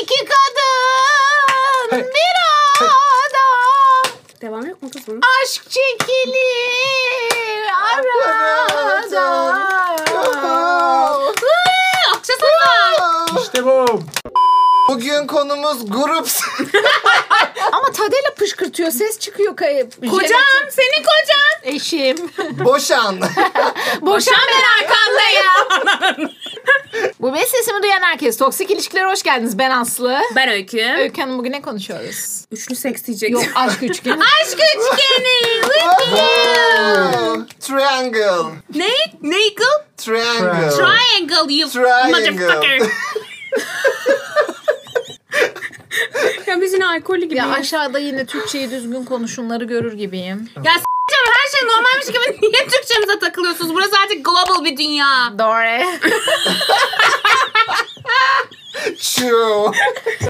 İki kadın, Hey. bir adam. Devam yok mu kız bunun? Aşk çekilir arada. Akça sana. İşte bu. Bugün konumuz grup. Ama Tadela pışkırtıyor. Ses çıkıyor kayıp. Kocam senin kocan. Eşim. Boşan. Boşan ben arkandayım. Bu benim sesimi duyan herkes. Toksik ilişkilere hoş geldiniz. Ben Aslı. Ben Öykü. Öykü Hanım bugün ne konuşuyoruz? Üçlü seks diyecek. Yok aşk üçgeni. Aşk üçgeni. Wow. Triangle. ne? Nagel? Triangle. Triangle you Triangle. motherfucker. Ya biz yine alkollü gibi. ya aşağıda yine Türkçeyi düzgün konuşumları görür gibiyim. ya s**eceğim, her şey normalmiş gibi niye Türkçemize takılıyorsunuz? Burası artık global bir dünya. Dore. True.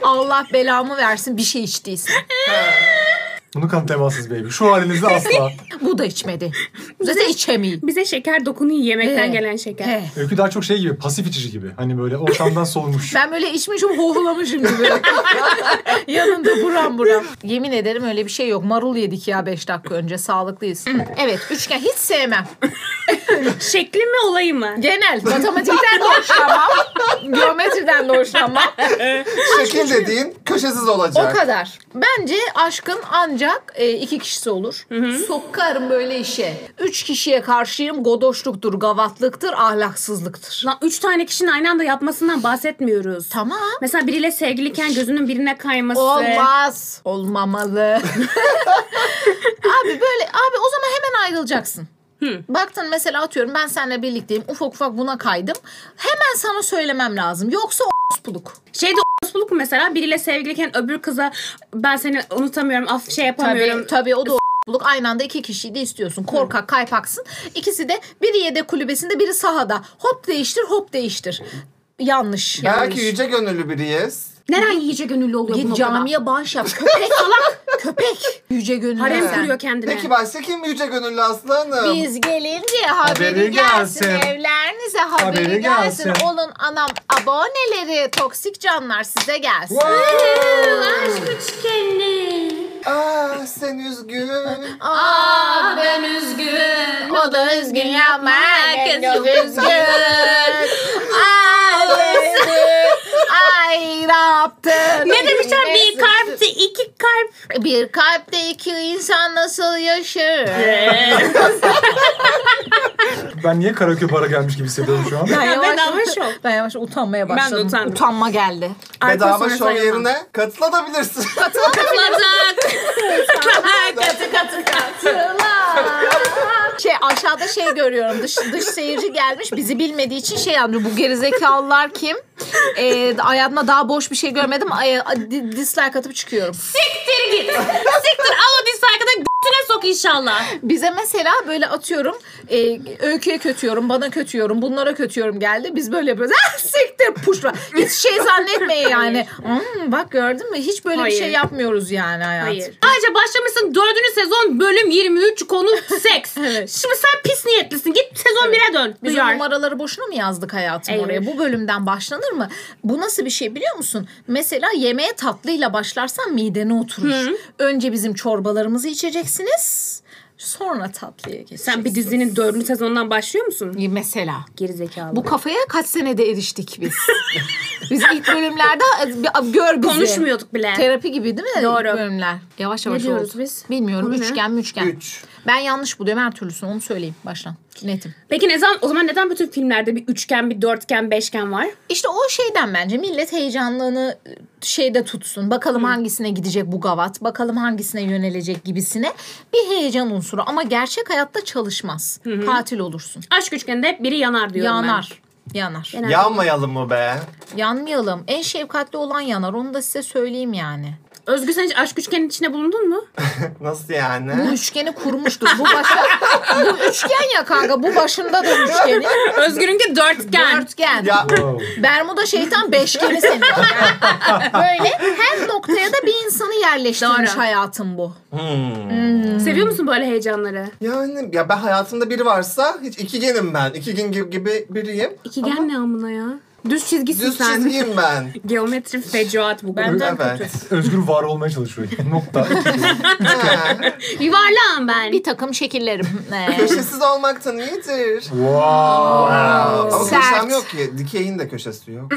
Allah belamı versin bir şey içtiysen. Bunu kanıtlayamazsınız baby. Şu halinizde asla. Bu da içmedi. Zaten içemeyim. Bize şeker dokunuyor yemekten He. gelen şeker. He. Öykü daha çok şey gibi. Pasif içici gibi. Hani böyle ortamdan soğumuş. Ben böyle içmişim hohlamışım gibi. Yanında buram buram. Yemin ederim öyle bir şey yok. Marul yedik ya 5 dakika önce. Sağlıklıyız. evet üçgen hiç sevmem. Şekli mi olayı mı? Genel matematikten de hoşlanmam. Geometriden de hoşlanmam. Şekil dediğin köşesiz O olacak. kadar. Bence aşkın ancak e, iki kişisi olur. Sokarım böyle işe. Üç kişiye karşıyım godoşluktur, gavatlıktır, ahlaksızlıktır. Lan üç tane kişinin aynı anda yapmasından bahsetmiyoruz. Tamam. Mesela biriyle sevgiliyken gözünün birine kayması. Olmaz. Olmamalı. abi böyle abi o zaman hemen ayrılacaksın. Baktın mesela atıyorum ben seninle birlikteyim ufak ufak buna kaydım. Hemen sana söylemem lazım. Yoksa o**puluk. Şeyde orospuluk mu mesela biriyle sevgiliyken öbür kıza ben seni unutamıyorum af şey yapamıyorum. Tabii, tabii o da buluk aynı anda iki kişiyi de istiyorsun. Korkak kaypaksın. İkisi de biri yedek kulübesinde biri sahada. Hop değiştir hop değiştir. Yanlış. Belki yanlış. yüce gönüllü biriyiz. Neren yiyice gönüllü oluyor bu Git noktada? camiye bağış yap. Köpek salak. Köpek. Yüce gönüllü. Harem sen. kuruyor kendine. Peki başka kim yüce gönüllü aslanım? Biz gelince haberi, Haberi gelsin. gelsin. Evlerinize haberi, Haberi gelsin. gelsin. Olun anam aboneleri toksik canlar size gelsin. Aşk üçgeni. Ah sen üzgün. Aa ben üzgün. O da üzgün yapma. Herkes çok üzgün. Ay üzgün. Yaptın? Ne demişler bir kalpte iki kalp. Bir kalpte iki insan nasıl yaşar? Ben niye karaoke bara gelmiş gibi hissediyorum şu an. Ben yavaş, Bedava şov. ben yavaş utanmaya Ben de başladım. utandım. Utanma geldi. Bedava şov yerine katılabilirsin. Katılacak. katı katı katıla. Şey aşağıda şey görüyorum dış dış seyirci gelmiş bizi bilmediği için şey anlıyor bu gerizekalılar kim? Ee, hayatımda daha boş bir şey görmedim. Ay, di- dislike atıp çıkıyorum. Siktir git. Siktir al o dislike'ı da götüne sok inşallah. Bize mesela böyle atıyorum e, öyküye kötüyorum, bana kötüyorum, bunlara kötüyorum geldi. Biz böyle yapıyoruz. Ah siktir puşla. Hiç şey zannetmeyin yani. Hmm, bak gördün mü? Hiç böyle bir Hayır. şey yapmıyoruz yani hayat. Hayır. Ayrıca başlamışsın dördüncü sezon bölüm 23 konu seks. Evet. Şimdi sen pis niyetlisin. Git sezon 1'e dön. Biz Duyar. numaraları boşuna mı yazdık hayatım Hayır. oraya? Bu bölümden başlanır mı? Bu nasıl bir şey biliyor musun? Mesela yemeğe tatlıyla başlarsan midene oturur. Önce bizim çorbalarımızı içeceksiniz. Sonra tatlıya geçeceksiniz. Sen bir dizinin dördüncü sezonundan başlıyor musun? Mesela. Gerizekalı. Bu kafaya kaç senede eriştik biz? biz ilk bölümlerde bir- gör bizi. Konuşmuyorduk bile. Terapi gibi değil mi? Doğru. Bölümler. Yavaş yavaş diyoruz oldu. biz? Bilmiyorum. Ne? üçgen müçgen. Üç. Ben yanlış buluyorum her türlüsünü onu söyleyeyim baştan. Netim. Peki ne zaman o zaman neden bütün filmlerde bir üçgen, bir dörtgen, beşgen var? İşte o şeyden bence millet heyecanlığını e, şeyde tutsun. Bakalım hangisine gidecek bu gavat, bakalım hangisine yönelecek gibisine bir heyecan unsuru. Ama gerçek hayatta çalışmaz. Katil olursun. Aşk üçgeninde hep biri yanar diyorum Yanar. Yanar. ben. Genelde- Yanmayalım mı be? Yanmayalım. En şefkatli olan yanar. Onu da size söyleyeyim yani. Özgür sen hiç aşk üçgenin içinde bulundun mu? Nasıl Bu yani? üçgeni kurmuştur. Bu başa, bu üçgen ya kanka. Bu başında da üçgeni. Özgür'ünki dörtgen. Dörtgen. Ya. Bermuda şeytan beşgeni senin. Böyle her noktaya da bir insanı yerleştirmiş Doğru. hayatım bu. hmm. Seviyor musun böyle heyecanları? Yani ya ben hayatımda biri varsa hiç ikigenim ben. İkigen gibi, gibi biriyim. İkigen ne amına ya? Düz çizgisin Düz sen. çizgiyim ben. Geometri fecuat bu. Benden Evet. kötü. Özgür var olmaya çalışıyor. Nokta. Yuvarlağım ben. Bir takım şekillerim. Ee, Köşesiz olmaktan iyidir. wow. Ama Sert. köşem yok ki. Dikeyin de köşesi yok.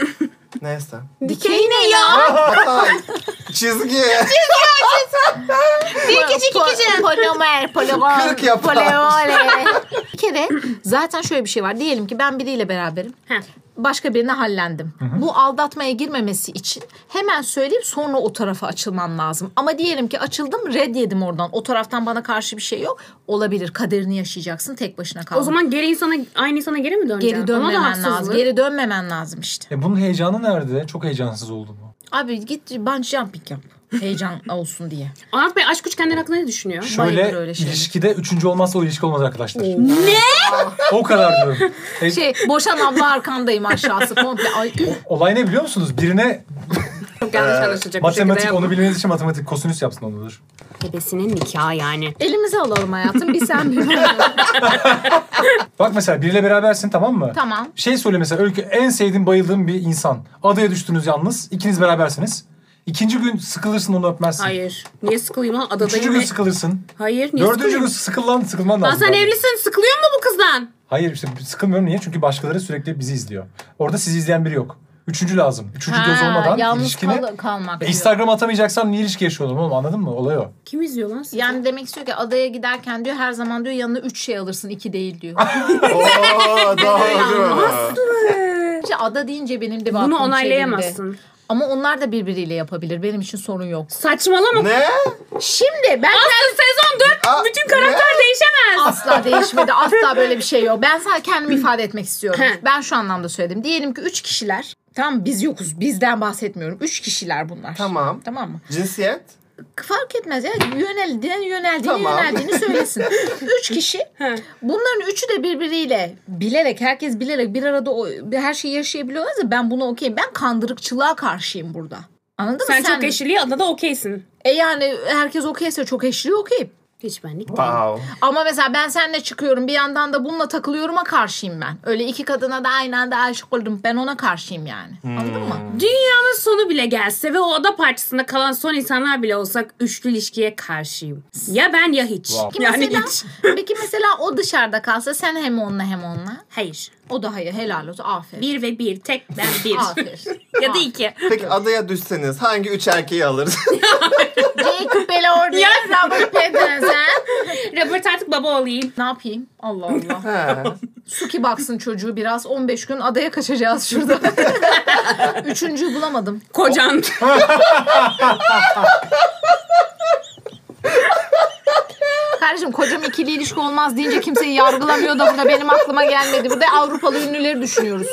Neyse. Dikey ne ya? Hatay. Çizgi. Bir küçük küçük. Polimer, poligon, Kırk yapar. poliole. Bir kere zaten şöyle bir şey var. Diyelim ki ben biriyle beraberim. Heh. Başka birine hallendim. Bu aldatmaya girmemesi için hemen söyleyip sonra o tarafa açılmam lazım. Ama diyelim ki açıldım red yedim oradan. O taraftan bana karşı bir şey yok. Olabilir kaderini yaşayacaksın tek başına kal. O zaman geri insana aynı insana geri mi döneceksin? geri Ona da dönmemen lazım. haksızlık. Geri dönmemen lazım işte. E bunun heyecanı nerede? Çok heyecansız oldu mu? Abi git bungee jumping yap. Heyecan olsun diye. Anlat Bey aşk üçgenleri hakkında ne düşünüyor? Şöyle Bayılır öyle şeylere. ilişkide üçüncü olmazsa o ilişki olmaz arkadaşlar. Ne? o kadar diyorum. E, Şey boşan abla arkandayım aşağısı komple. Ay, olay ne biliyor musunuz? Birine Çok yanlış anlaşılacak bir matematik şekilde onu bilmeniz için matematik kosinüs yapsın onudur. Ebesinin nikahı yani. elimize alalım hayatım. Bir sen bir ben. Bak mesela biriyle berabersin tamam mı? Tamam. Şey söyle mesela Öykü en sevdiğim bayıldığım bir insan. Adaya düştünüz yalnız. ikiniz berabersiniz. İkinci gün sıkılırsın onu öpmezsin. Hayır. Niye sıkılayım lan? Adadayım. Üçüncü gün ve- sıkılırsın. Hayır. Niye Dördüncü gün sıkılayım? sıkılman, sıkılman Lan lazım. sen evlisin. Sıkılıyor mu bu kızdan? Hayır işte sıkılmıyorum. Niye? Çünkü başkaları sürekli bizi izliyor. Orada sizi izleyen biri yok. Üçüncü lazım. Üçüncü göz Ha, olmadan yalnız ilişkini... kal- kalmak. E. Instagram atamayacaksan niye ilişki yaşıyordum oğlum anladın mı? Olay o. Kim izliyor lan sizi? Yani demek istiyor ki adaya giderken diyor her zaman diyor yanına üç şey alırsın iki değil diyor. Oo doğru. İşte ada deyince benim de Bunu aklım onaylayamazsın. çevrildi. Ama onlar da birbiriyle yapabilir. Benim için sorun yok. Saçmalama. ne? Şimdi ben Aslı sezon 4 Aa, bütün karakter değişemez. asla değişmedi. Asla böyle bir şey yok. Ben sadece kendimi ifade etmek istiyorum. He. ben şu anlamda söyledim. Diyelim ki üç kişiler. Tamam biz yokuz. Bizden bahsetmiyorum. Üç kişiler bunlar. Tamam. Tamam mı? Cinsiyet? Fark etmez ya. Yöneldiğine yöneldiğini Tamam. yöneldiğini söylesin. Üç kişi. Bunların üçü de birbiriyle bilerek, herkes bilerek bir arada o, her şeyi yaşayabiliyorlar da ben buna okeyim. Ben kandırıkçılığa karşıyım burada. Anladın Sen mı? çok eşliliği adada okeysin. E yani herkes okeyse çok eşli okey. Hiç benlik değil. Wow. Ama mesela ben seninle çıkıyorum bir yandan da bununla takılıyorum'a karşıyım ben. Öyle iki kadına da aynı anda aşık oldum. Ben ona karşıyım yani. Anladın mı? Dünyanın sonu bile gelse ve o oda partisinde kalan son insanlar bile olsak üçlü ilişkiye karşıyım. Ya ben ya hiç. Wow. Peki Yani mesela, hiç. peki mesela o dışarıda kalsa sen hem onunla hem onunla. Hayır. O da hayır helal olsun aferin. Bir ve bir. Tek ben bir. Aferin. ya da iki. Peki adaya düşseniz hangi üç erkeği alırsın? Jacob Elordi, Ya. Robert Pattinson. Robert artık baba olayım. ne yapayım? Allah Allah. Suki baksın çocuğu biraz. 15 gün adaya kaçacağız şurada. Üçüncüyü bulamadım. Kocan. Kardeşim kocam ikili ilişki olmaz deyince kimseyi yargılamıyor da burada benim aklıma gelmedi. Burada Avrupalı ünlüleri düşünüyoruz.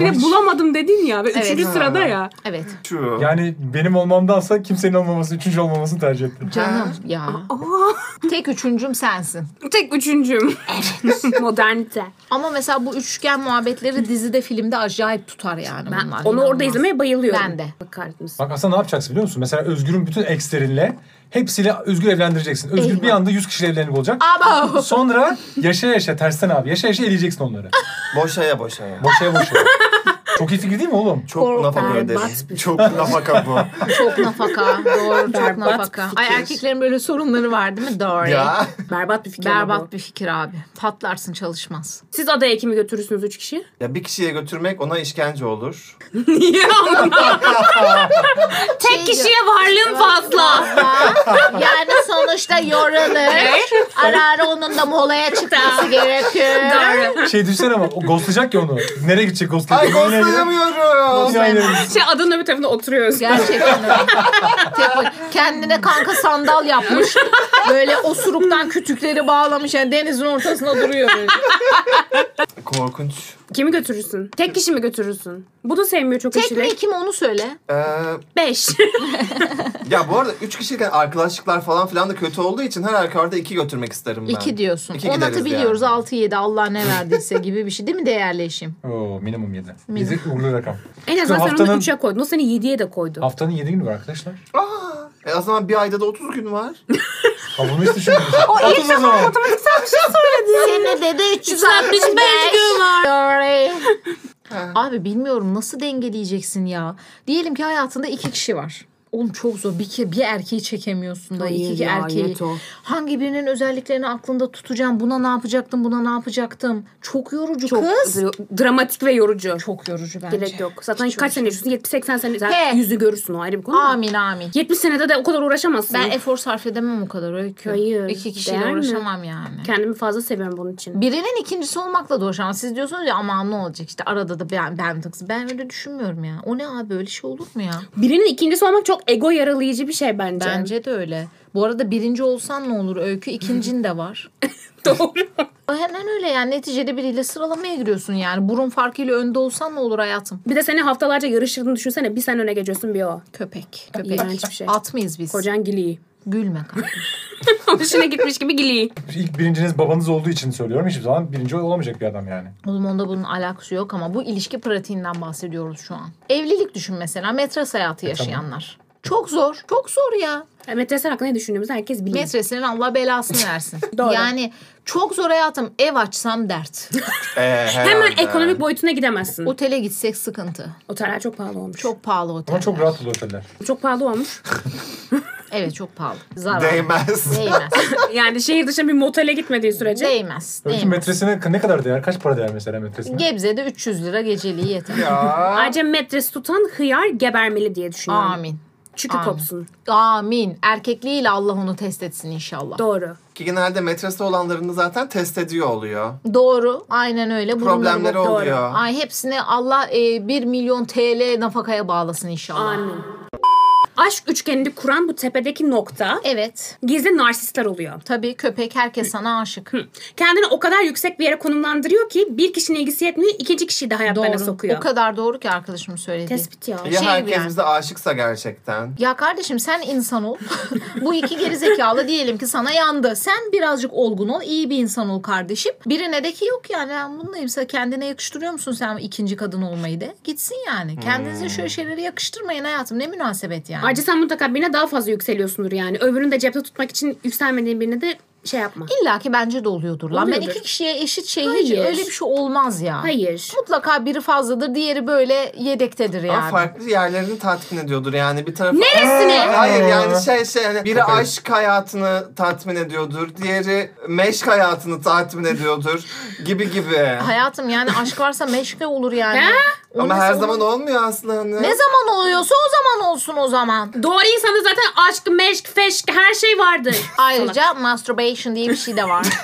bir de bulamadım dedin ya. Ve Evet. Üçüncü sırada ya. Evet. True. Yani benim olmamdansa kimsenin olmaması, üçüncü olmamasını tercih ettim. Canım ya. Tek üçüncüm sensin. Tek üçüncüm. Modernite. Ama mesela bu üçgen muhabbetleri dizide filmde acayip tutar yani Ben bunlar. onu orada inanılmaz. izlemeye bayılıyorum. Ben de. Bak aslında ne yapacaksın biliyor musun? Mesela Özgür'ün bütün ekslerinle hepsiyle Özgür evlendireceksin. Özgür Eyvah. bir anda 100 kişiyle evlenip olacak. Ama Sonra yaşa yaşa tersten abi. Yaşa yaşa eleyeceksin onları. Boşaya boşaya. Boşaya boşaya. Çok iyi fikir değil mi oğlum? Çok Kork- nafaka öderim. Çok nafaka bu. çok nafaka. Doğru çok nafaka. fikir. Ay erkeklerin böyle sorunları var değil mi? Doğru. ya. Berbat bir fikir. Berbat bir fikir abi. Patlarsın çalışmaz. Siz adaya kimi götürürsünüz üç kişi? Ya bir kişiye götürmek ona işkence olur. Niye Tek Şey kişiye varlığın fazla. yani sonuçta yorulur. Ara ara onun da molaya çıkması gerekiyor. Doğru. Şey düşünsene ama o ghostlayacak ya onu. Nereye gidecek ghostlayacak? Ay Nereye Yani- Şey adanın öbür tarafında oturuyoruz. Gerçekten öyle. Tek Kendine kanka sandal yapmış. Böyle osuruktan kütükleri bağlamış. Yani denizin ortasında duruyor böyle. Korkunç. Kimi götürürsün? Tek kişi mi götürürsün? Bu da sevmiyor çok Tek mi kim onu söyle. Ee, Beş. ya bu arada üç kişiyken arkadaşlıklar falan filan da kötü olduğu için her halükarda iki götürmek isterim ben. İki diyorsun. İki On gideriz atı biliyoruz. yani. Altı yedi. Allah ne verdiyse gibi bir şey. Değil mi değerli eşim? Oo, minimum 7. 7 uğurlu rakam. en azından sen onu Haftanın- üçe koydun. O seni yediye de koydu. Haftanın 7 günü var arkadaşlar. Aa, e o zaman bir ayda da 30 gün var. Ha bunu hiç düşünmemişim. 30 o zaman. Seni dedi 365 365 gün var. Sorry. Abi bilmiyorum nasıl dengeleyeceksin ya. Diyelim ki hayatında iki kişi var. Oğlum çok zor. Bir, ke- bir erkeği çekemiyorsun da Hayır iki ya, erkeği. Hangi birinin özelliklerini aklında tutacağım? Buna ne yapacaktım? Buna ne yapacaktım? Çok yorucu Çok kız. dra- dramatik ve yorucu. Çok yorucu bence. Gerek yok. Zaten Hiç kaç sene yaşıyorsun? 70-80 sene sen He. yüzü görürsün o ayrı bir konu. da. Amin amin. 70 senede de o kadar uğraşamazsın. Ben efor sarf edemem o kadar öykü. Hayır, İki kişiyle değer mi? uğraşamam yani. Kendimi fazla seviyorum bunun için. Birinin ikincisi olmakla da uğraşamam. Siz diyorsunuz ya aman ne olacak işte arada da ben ben tıksın. Ben öyle düşünmüyorum ya. O ne abi öyle şey olur mu ya? Birinin ikincisi olmak çok ego yaralayıcı bir şey bence. Bence de öyle. Bu arada birinci olsan ne olur öykü ikincin de var. Doğru. Hemen öyle yani neticede biriyle sıralamaya giriyorsun yani. Burun farkıyla önde olsan ne olur hayatım? Bir de seni haftalarca yarıştığını düşünsene. Bir sen öne geçiyorsun bir o. Köpek. Köpek. İğrenç bir şey. At mıyız biz? Kocan giliği. Gülme kardeşim. Hoşuna gitmiş gibi giliği. İlk birinciniz babanız olduğu için söylüyorum. Hiçbir zaman birinci olamayacak bir adam yani. Oğlum onda bunun alakası yok ama bu ilişki pratiğinden bahsediyoruz şu an. Evlilik düşün mesela metres hayatı yaşayanlar. Çok zor. Çok zor ya. Yani Metresler hakkında ne düşündüğümüzü herkes biliyor. Metreslerin Allah belasını versin. Doğru. Yani çok zor hayatım. Ev açsam dert. Ee, Hemen herhalde. ekonomik boyutuna gidemezsin. Otele gitsek sıkıntı. Oteller çok pahalı olmuş. Çok, pahalı otel. Ama çok rahat oluyor oteller. çok pahalı olmuş. Evet çok pahalı. Zarar. Değmez. Değmez. yani şehir dışına bir motele gitmediği sürece. Değmez. Değmez. metresine ne kadar değer? Kaç para değer mesela metresine? Gebze'de 300 lira geceliği yeter. Ya. Ayrıca metres tutan hıyar gebermeli diye düşünüyorum. Amin. Çünkü Amin. kopsun. Amin. Erkekliğiyle Allah onu test etsin inşallah. Doğru. Ki genelde metresi olanlarını zaten test ediyor oluyor. Doğru. Aynen öyle. Bunları Problemleri oluyor. Ay hepsini Allah e, 1 milyon TL nafakaya bağlasın inşallah. Amin. Aşk üçgenini kuran bu tepedeki nokta Evet. gizli narsistler oluyor. Tabii köpek herkes sana aşık. Kendini o kadar yüksek bir yere konumlandırıyor ki bir kişinin ilgisi yetmiyor iki kişiyi de hayatlarına Doğru. sokuyor. O kadar doğru ki arkadaşım söyledi. Tespit ya. Ya Şey herkes yani. bize aşıksa gerçekten. Ya kardeşim sen insan ol. Bu iki geri zekalı diyelim ki sana yandı. Sen birazcık olgun ol. iyi bir insan ol kardeşim. Birine de ki yok yani ben bununlayım. Sen kendine yakıştırıyor musun sen ikinci kadın olmayı de? Gitsin yani. Kendinize şöyle şeyleri yakıştırmayın hayatım. Ne münasebet yani. Ayrıca sen mutlaka birine daha fazla yükseliyorsundur yani. Öbürünü de cepte tutmak için yükselmediğin birine de şey yapma. İlla ki bence de oluyordur lan. Ben Oluyordur. iki kişiye eşit şey hiç Hayır. öyle bir şey olmaz ya. Hayır. Mutlaka biri fazladır, diğeri böyle yedektedir yani. Ama farklı yerlerini tatmin ediyordur yani bir tarafı. Neresini? Hayır yani şey şey yani biri aşk hayatını tatmin ediyordur, diğeri meşk hayatını tatmin ediyordur gibi gibi. Hayatım yani aşk varsa meşke olur yani. Ha? O Ama her olur? zaman olmuyor aslında. Ne zaman oluyorsa o zaman olsun o zaman. Doğru insanda zaten aşk, meşk, feşk her şey vardır. Ayrıca masturbation diye bir şey de var.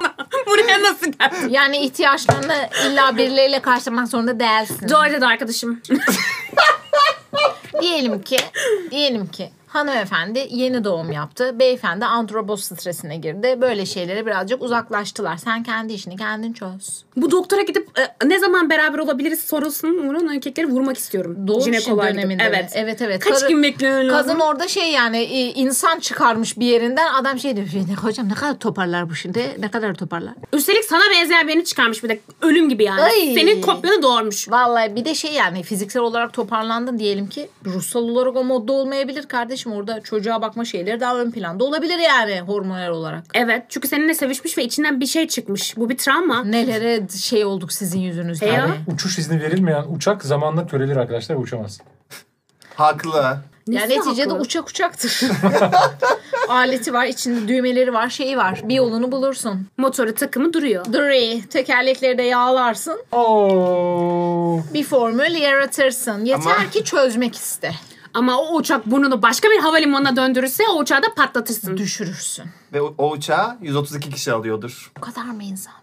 Buraya nasıl geldin? Yani ihtiyaçlarını illa birileriyle karşılamak zorunda değilsin. Doğru dedi arkadaşım. diyelim ki, diyelim ki hanımefendi yeni doğum yaptı. Beyefendi androboz stresine girdi. Böyle şeylere birazcık uzaklaştılar. Sen kendi işini kendin çöz. Bu doktora gidip e, ne zaman beraber olabiliriz sorusunun vuran erkekleri vurmak istiyorum. Doğum işi döneminde. mi? Evet. Evet evet. Kaç Karı- gün lazım? Kadın orada şey yani e, insan çıkarmış bir yerinden adam şey diyor. "Ne- Hocam ne kadar toparlar bu şimdi? Ne kadar toparlar? Üstelik sana benzeyen birini çıkarmış bir de. Ölüm gibi yani. Ay. Senin kopyanı doğurmuş. Vallahi bir de şey yani fiziksel olarak toparlandın diyelim ki ruhsal olarak o modda olmayabilir kardeşim. Orada çocuğa bakma şeyleri daha ön planda olabilir yani hormonal olarak. Evet çünkü seninle sevişmiş ve içinden bir şey çıkmış. Bu bir travma. Nelere şey olduk sizin yüzünüzden. E. Uçuş izni verilmeyen uçak zamanla körelir arkadaşlar ve uçamaz. Haklı. Yani Nesi neticede haklı? uçak uçaktır. Aleti var, içinde düğmeleri var, şeyi var. Bir yolunu bulursun. Motoru takımı duruyor. Duri, tekerlekleri de yağlarsın. Oo. Bir formül yaratırsın. Yeter Ama- ki çözmek iste. Ama o uçak burnunu başka bir havalimanına döndürürse o uçağı da patlatırsın. Düşürürsün. Ve o, o uçağa 132 kişi alıyordur. Bu kadar mı insan?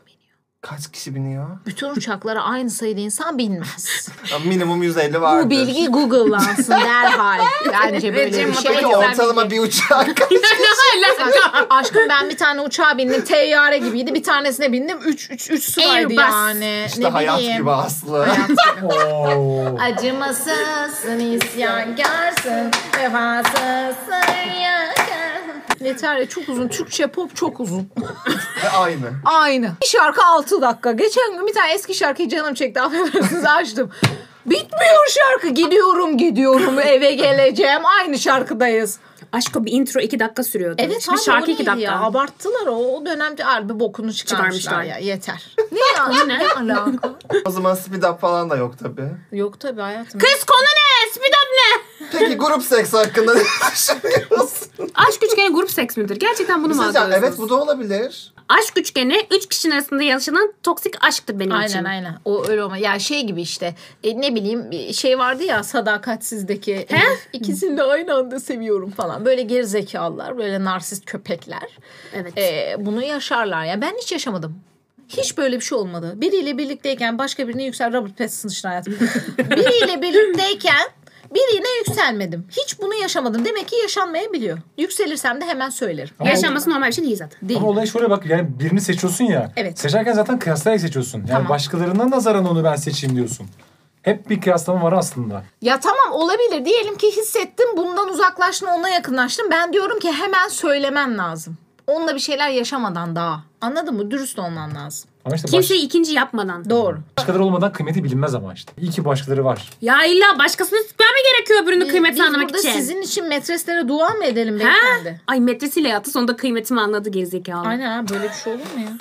Kaç kişi biniyor? Bütün uçaklara aynı sayıda insan binmez. Ya Minimum 150 vardır. Bu bilgi Google'lansın derhal. Bence böyle bir şey. Peki ortalama bir uçak ne alaka? Aşkım ben bir tane uçağa bindim. Teyyare gibiydi. Bir tanesine bindim. Üç, üç, üç sıraydı Airbus. yani. İşte ne hayat bileyim. gibi Aslı. Hayat gibi. Acımasızsın, isyankarsın, vefasızsın, yakarsın. Yeter ya çok uzun. Türkçe pop çok uzun. Aynı. Aynı. Bir şarkı 6 dakika. Geçen gün bir tane eski şarkıyı canım çekti. Affedersiniz açtım. Bitmiyor şarkı. Gidiyorum gidiyorum eve geleceğim. Aynı şarkıdayız. Aşko bir intro iki dakika sürüyordu. Evet Şimdi abi şarkı iki dakika. ya? Abarttılar o. O dönemde harbi bokunu çıkarmışlar, Çıkarmışlar. ya. Yeter. Ne ya? ne alaka? O zaman speed up falan da yok tabii. Yok tabii hayatım. Kız konu ne? Speed up ne? Peki grup seks hakkında ne düşünüyorsun? Aşk üçgeni grup seks midir? Gerçekten bunu mu algılıyorsunuz? evet bu da olabilir. Aşk üçgeni üç kişinin arasında yaşanan toksik aşktır benim için. Aynen aynen. O öyle olma. Ya şey gibi işte. e, ne bileyim bir şey vardı ya sadakatsizdeki. e, ikisini de aynı anda seviyorum falan. Böyle gerizekalılar, böyle narsist köpekler. Evet. e, bunu yaşarlar ya. Ben hiç yaşamadım. Hiç böyle bir şey olmadı. Biriyle birlikteyken başka birine yüksel Robert Pattinson için hayatım. Biriyle birlikteyken birine yükselmedim. Hiç bunu yaşamadım. Demek ki yaşanmayabiliyor. Yükselirsem de hemen söylerim. Ama Yaşanması normal bir şey değil zaten. Değil. Ama olay şöyle bak yani birini seçiyorsun ya. Evet. Seçerken zaten kıyaslayarak seçiyorsun. Yani Tamam. başkalarına nazaran onu ben seçeyim diyorsun. Hep bir kıyaslama var aslında. Ya tamam olabilir. Diyelim ki hissettim bundan uzaklaştım ona yakınlaştım. Ben diyorum ki hemen söylemen lazım. Onunla bir şeyler yaşamadan daha. Anladın mı? Dürüst olman lazım. Ama işte baş- Kimseyi ikinci yapmadan. Doğru. başkaları olmadan kıymeti bilinmez ama işte. İyi ki başkaları var. Ya illa başkasını sıkmam mı gerekiyor öbürünün kıymetini Biz anlamak burada için? sizin için metreslere dua mı edelim beyefendi? Ay metresiyle yattı sonunda kıymetimi anladı gerizekalı. Aynen ha böyle bir şey olur mu ya?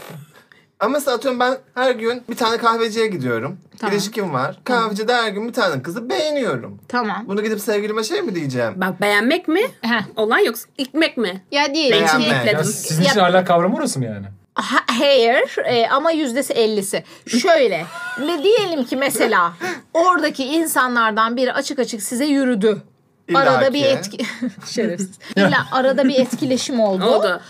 Ama mesela atıyorum ben her gün bir tane kahveciye gidiyorum. Tamam. İlişkim var. Kahvecide her gün bir tane kızı beğeniyorum. Tamam. Bunu gidip sevgilime şey mi diyeceğim? Bak beğenmek mi? Heh. Olay yoksa ikmek mi? Ya diyelim Beğenme. ki Ya Ekledim. sizin için Ya- hala kavramı orası mı yani? Ha- hayır e, ama yüzdesi ellisi. Şöyle ve diyelim ki mesela oradaki insanlardan biri açık açık size yürüdü. İlla arada ki. bir etki şerefsiz. İlla arada bir etkileşim oldu. Oldu.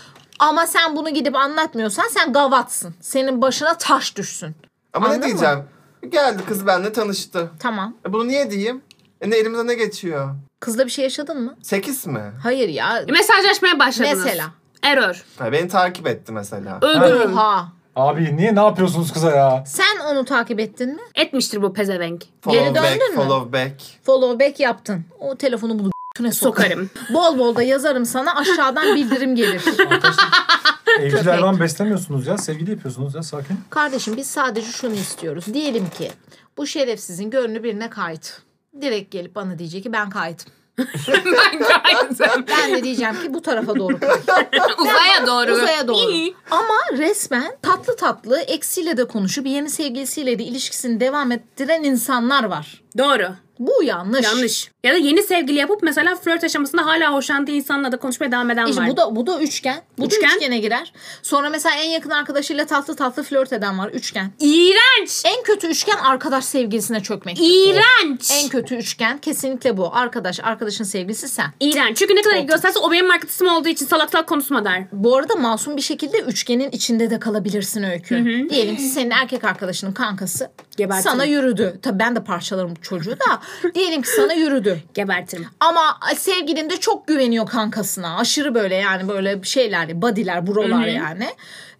Ama sen bunu gidip anlatmıyorsan sen gavatsın. Senin başına taş düşsün. Ama Anladın ne mı? diyeceğim? Geldi kız benimle tanıştı. Tamam. E bunu niye diyeyim? E ne elimize ne geçiyor? Kızla bir şey yaşadın mı? Sekiz mi? Hayır ya. Mesajlaşmaya başladınız. Mesela. Error. Ha, beni takip etti mesela. Öldürün. Oha. Abi niye ne yapıyorsunuz kıza ya? Sen onu takip ettin mi? Etmiştir bu pezevenk. Follow Geri back, döndün mü? follow back. Follow back yaptın. O telefonu götüne sokarım. Sokarım. Bol bol da yazarım sana aşağıdan bildirim gelir. Evcil hayvan beslemiyorsunuz ya. Sevgili yapıyorsunuz ya sakin. Kardeşim biz sadece şunu istiyoruz. Diyelim ki bu şerefsizin gönlü birine kayıt. Direkt gelip bana diyecek ki ben kayıtım. ben gayet Ben de diyeceğim ki bu tarafa doğru kay. Uzaya doğru. Uzaya doğru. İyi. Ama resmen tatlı tatlı eksiyle de konuşup yeni sevgilisiyle de ilişkisini devam ettiren insanlar var. Doğru. Bu yanlış. Yanlış. Ya da yeni sevgili yapıp mesela flört aşamasında hala hoşlandığı insanla da konuşmaya devam eden İşte var. bu da bu da üçgen. Bu Üçgen. da üçgene girer. Sonra mesela en yakın arkadaşıyla tatlı tatlı flört eden var. Üçgen. İğrenç. En kötü üçgen arkadaş sevgilisine çökmek. İğrenç. En kötü üçgen kesinlikle bu. Arkadaş, arkadaşın sevgilisi sen. İğrenç. Çünkü ne kadar iyi gösterse o benim arkadaşım olduğu için salak salak konuşma der. Bu arada masum bir şekilde üçgenin içinde de kalabilirsin öykü. Diyelim ki senin erkek arkadaşının kankası Gebertirim. sana yürüdü. Tabii ben de parçalarım bu çocuğu da. Diyelim ki sana yürüdü. Gebertirim. Ama sevgilin de çok güveniyor kankasına. Aşırı böyle yani böyle şeyler, bodyler, brolar yani.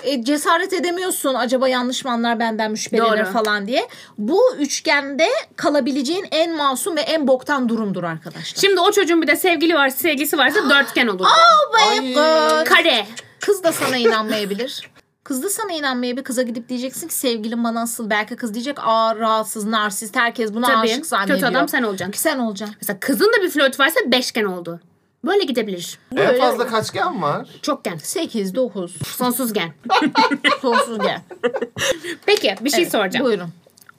E, cesaret edemiyorsun acaba yanlış mı anlar benden müşberiler Doğru. falan diye. Bu üçgende kalabileceğin en masum ve en boktan durumdur arkadaşlar. Şimdi o çocuğun bir de sevgili var, sevgilisi varsa dörtgen olur. Ay, Ay. kız. Kare. Kız da sana inanmayabilir. Kız da sana inanmayabilir. Kıza gidip diyeceksin ki sevgilim bana asıl. Belki kız diyecek aa rahatsız, narsist. Herkes buna Tabii. aşık zannediyor. Kötü adam sen olacaksın. Sen olacaksın. Mesela kızın da bir flört varsa beşgen oldu. Böyle gidebilir. En Böyle- fazla kaçgen var? Çokgen. 8, 9. Sonsuzgen. Sonsuz gel. Peki bir şey Evet, soracağım. Buyurun.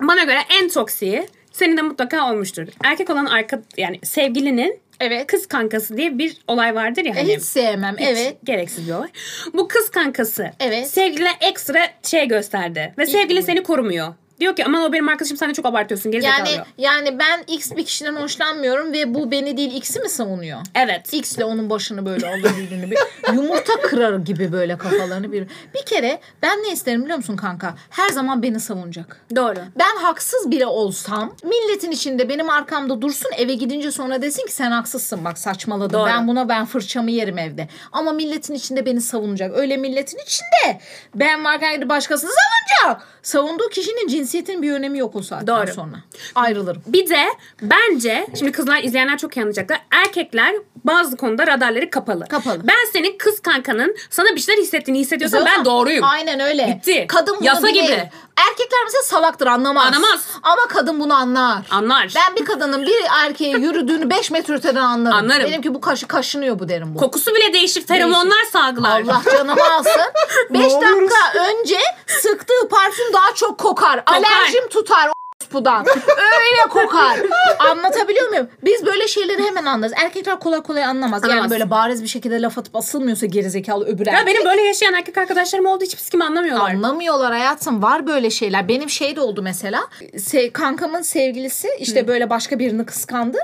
Bana göre en toksiği senin de mutlaka olmuştur. Erkek olan arka yani sevgilinin Evet. kız kankası diye bir olay vardır ya E, hani. hiç sevmem. Hiç Evet. Gereksiz bir olay. Bu kız kankası Evet. sevgiline ekstra şey gösterdi. Ve sevgilin seni korumuyor. Diyor ki aman o benim arkadaşım sen de çok abartıyorsun. Gerizekalı. Yani yani ben X bir kişiden hoşlanmıyorum ve bu beni değil X'i mi savunuyor? Evet. X'le onun başını böyle yüzünü bir yumurta kırar gibi böyle kafalarını bir. Bir kere ben ne isterim biliyor musun kanka? Her zaman beni savunacak. Doğru. Ben haksız biri olsam milletin içinde benim arkamda dursun eve gidince sonra desin ki sen haksızsın bak saçmaladın. Doğru. Ben buna ben fırçamı yerim evde. Ama milletin içinde beni savunacak. Öyle milletin içinde ben varken başkasını savunacak. Savunduğu kişinin cinsiyetinin bir önemi yok o saatten Doğru. sonra. Ayrılırım. Bir de bence şimdi kızlar izleyenler çok iyi anlayacaklar. Erkekler bazı konuda radarları kapalı. Kapalı. Ben senin kız kankanın sana bir şeyler hissettiğini hissediyorsam Zaten- ben doğruyum. Aynen öyle. Bitti. Kadın bunu Yasa bilir. gibi. Erkekler mesela salaktır anlamaz. Anlamaz. Ama kadın bunu anlar. Anlar. Ben bir kadının bir erkeğe yürüdüğünü 5 metre öteden anlarım. Anlarım. Benimki bu kaşı kaşınıyor bu derim bu. Kokusu bile değişir. Feromonlar salgılar. Allah canımı alsın. 5 oluyoruz? dakika önce sıktığı parfüm daha çok kokar. Alerjim tutar pudan. Öyle kokar. Anlatabiliyor muyum? Biz böyle şeyleri hemen anlarız. Erkekler kolay kolay anlamaz. Yani Anlamaz. böyle bariz bir şekilde laf atıp asılmıyorsa gerizekalı öbür Ya erkek. benim böyle yaşayan erkek arkadaşlarım olduğu hiç psikim anlamıyorlar. Anlamıyorlar hayatım. Var böyle şeyler. Benim şey de oldu mesela. Se- kankamın sevgilisi işte böyle başka birini kıskandı.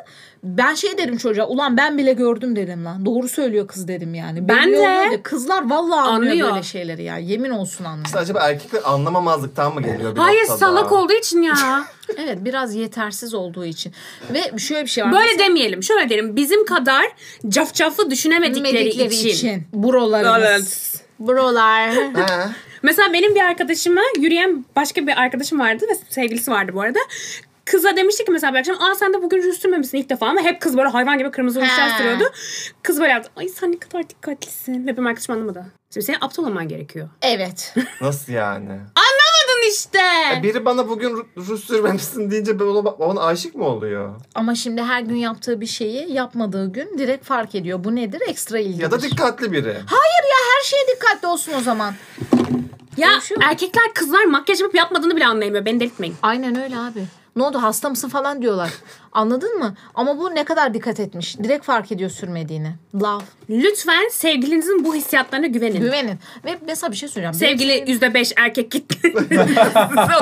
Ben şey dedim çocuğa. Ulan ben bile gördüm dedim lan. Doğru söylüyor kız dedim yani. Ben Belli de. oluyor Kızlar vallahi anlıyor, Anlıyor. böyle şeyleri ya. Yemin olsun anlıyor. İşte acaba erkekler anlamamazlıktan mı geliyor bir Hayır noktada? salak olduğu için ya. Evet biraz yetersiz olduğu için. Ve şöyle bir şey var. Böyle Mesela demeyelim. Şöyle derim. Bizim kadar cafcaflı düşünemedikleri bilmedikleri için. Buralarımız. Evet. Buralar. Mesela benim bir arkadaşıma yürüyen başka bir arkadaşım vardı ve sevgilisi vardı bu arada. Kıza demişti ki mesela bir akşam aa sen de bugün ruj sürmemişsin ilk defa ama hep kız böyle hayvan gibi kırmızı rujlar sürüyordu. Kız böyle yaptı. Ay sen ne kadar dikkatlisin. Ve benim arkadaşım anlamadı. Şimdi senin aptal olman gerekiyor. evet. Nasıl yani? Anlamadın işte. Ya Biri bana bugün Ru- Rus sürmemişsin deyince ben ona, ona aşık mı oluyor? Ama şimdi her gün yaptığı bir şeyi yapmadığı gün direkt fark ediyor. Bu nedir? Ekstra ilgidir. Ya da dikkatli biri. Hayır ya her şeye dikkatli olsun o zaman. Ya Konuşuyor mu? erkekler kızlar makyaj yapıp yapmadığını bile anlayamıyor. Beni delirtmeyin. Aynen öyle abi. Ne oldu hasta mısın falan diyorlar. Anladın mı? Ama bu ne kadar dikkat etmiş. Direkt fark ediyor sürmediğini. Love. Lütfen sevgilinizin bu hissiyatlarına güvenin. Güvenin. Ve mesela bir şey söyleyeceğim. Sevgili yüzde beş erkek kitle.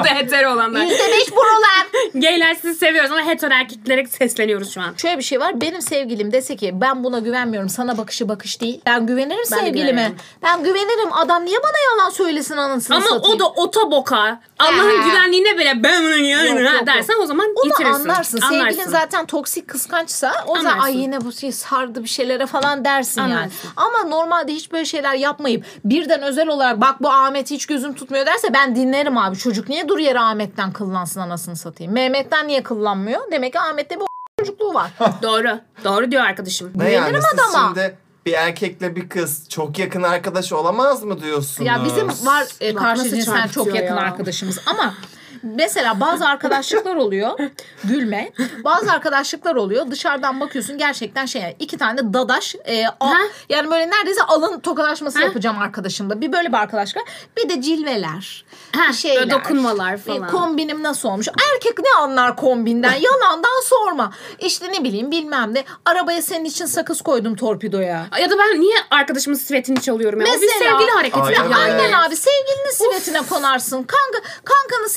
o da hetero olanlar. Yüzde beş buralar. Gayler sizi seviyoruz ama hetero erkeklere sesleniyoruz şu an. Şöyle bir şey var. Benim sevgilim dese ki ben buna güvenmiyorum. Sana bakışı bakış değil. Ben güvenirim Ben sevgilime. güvenirim. Ben güvenirim. Adam niye bana yalan söylesin anasını Ama satayım. o da otoboka. Allah'ın güvenliğine bile ben bunu Yok, yok, yok. dersen o zaman Onu yitirirsin. anlarsın. Sevgilin zaten toksik kıskançsa o zaman Anlarsın. ay yine bu şey sardı bir şeylere falan dersin yani. Anlarsın. Ama normalde hiç böyle şeyler yapmayıp birden özel olarak bak bu Ahmet hiç gözüm tutmuyor derse ben dinlerim abi. Çocuk niye dur yere Ahmet'ten kıllansın anasını satayım. Mehmet'ten niye kıllanmıyor? Demek ki Ahmet'te bir çocukluğu var. Doğru. Doğru diyor arkadaşım. Ne yani Güvenirim siz adama. şimdi bir erkekle bir kız çok yakın arkadaş olamaz mı diyorsunuz? Ya bizim var e, karşı cinsel çok yakın ya. arkadaşımız ama mesela bazı arkadaşlıklar oluyor gülme bazı arkadaşlıklar oluyor dışarıdan bakıyorsun gerçekten şey iki tane dadaş e, a- Ha? yani böyle neredeyse alın tokalaşması Ha? yapacağım arkadaşımla bir böyle bir arkadaşlık var. bir de cilveler Ha, şeyler böyle dokunmalar bir falan. kombinim nasıl olmuş erkek ne anlar kombinden yalandan sorma işte ne bileyim bilmem ne arabaya senin için sakız koydum torpidoya Ya da ben niye arkadaşımın sivetini çalıyorum ya? o bir Mesela- sevgili hareketi. Aynen. Aynen abi sevgilinin sivetine konarsın. Kanka, kankanın